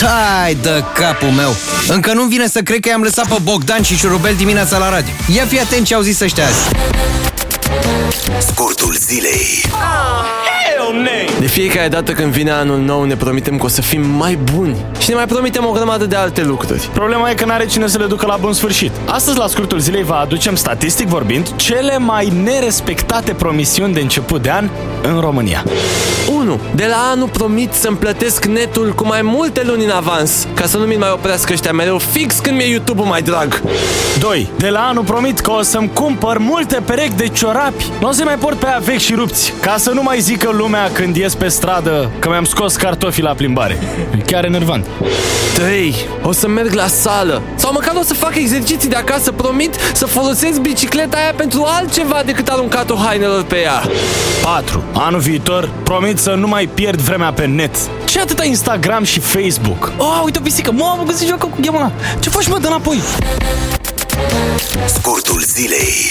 Tai de capul meu! Încă nu vine să cred că i-am lăsat pe Bogdan și Șurubel dimineața la radio. Ia fi atent ce au zis ăștia azi. Scurtul zilei. De fiecare dată când vine anul nou ne promitem că o să fim mai buni și ne mai promitem o grămadă de alte lucruri. Problema e că n-are cine să le ducă la bun sfârșit. Astăzi, la scurtul zilei, vă aducem, statistic vorbind, cele mai nerespectate promisiuni de început de an în România. 1. De la anul promit să-mi plătesc netul cu mai multe luni în avans, ca să nu mi mai oprească ăștia mereu fix când mi-e YouTube-ul mai drag. 2. De la anul promit că o să-mi cumpăr multe perechi de ciorapi. Nu o să mai port pe aia vechi și rupți, ca să nu mai zică lumea când ies pe stradă că mi-am scos cartofii la plimbare. E chiar enervant. 3. O să merg la sală Sau măcar o să fac exerciții de acasă Promit să folosesc bicicleta aia pentru altceva decât aruncatul hainelor pe ea 4. Anul viitor promit să nu mai pierd vremea pe net. Ce atâta Instagram și Facebook? Oh, uite o pisică! Mă, am găsit joacă cu ghemul ăla. Ce faci, mă, dă înapoi? Scurtul zilei.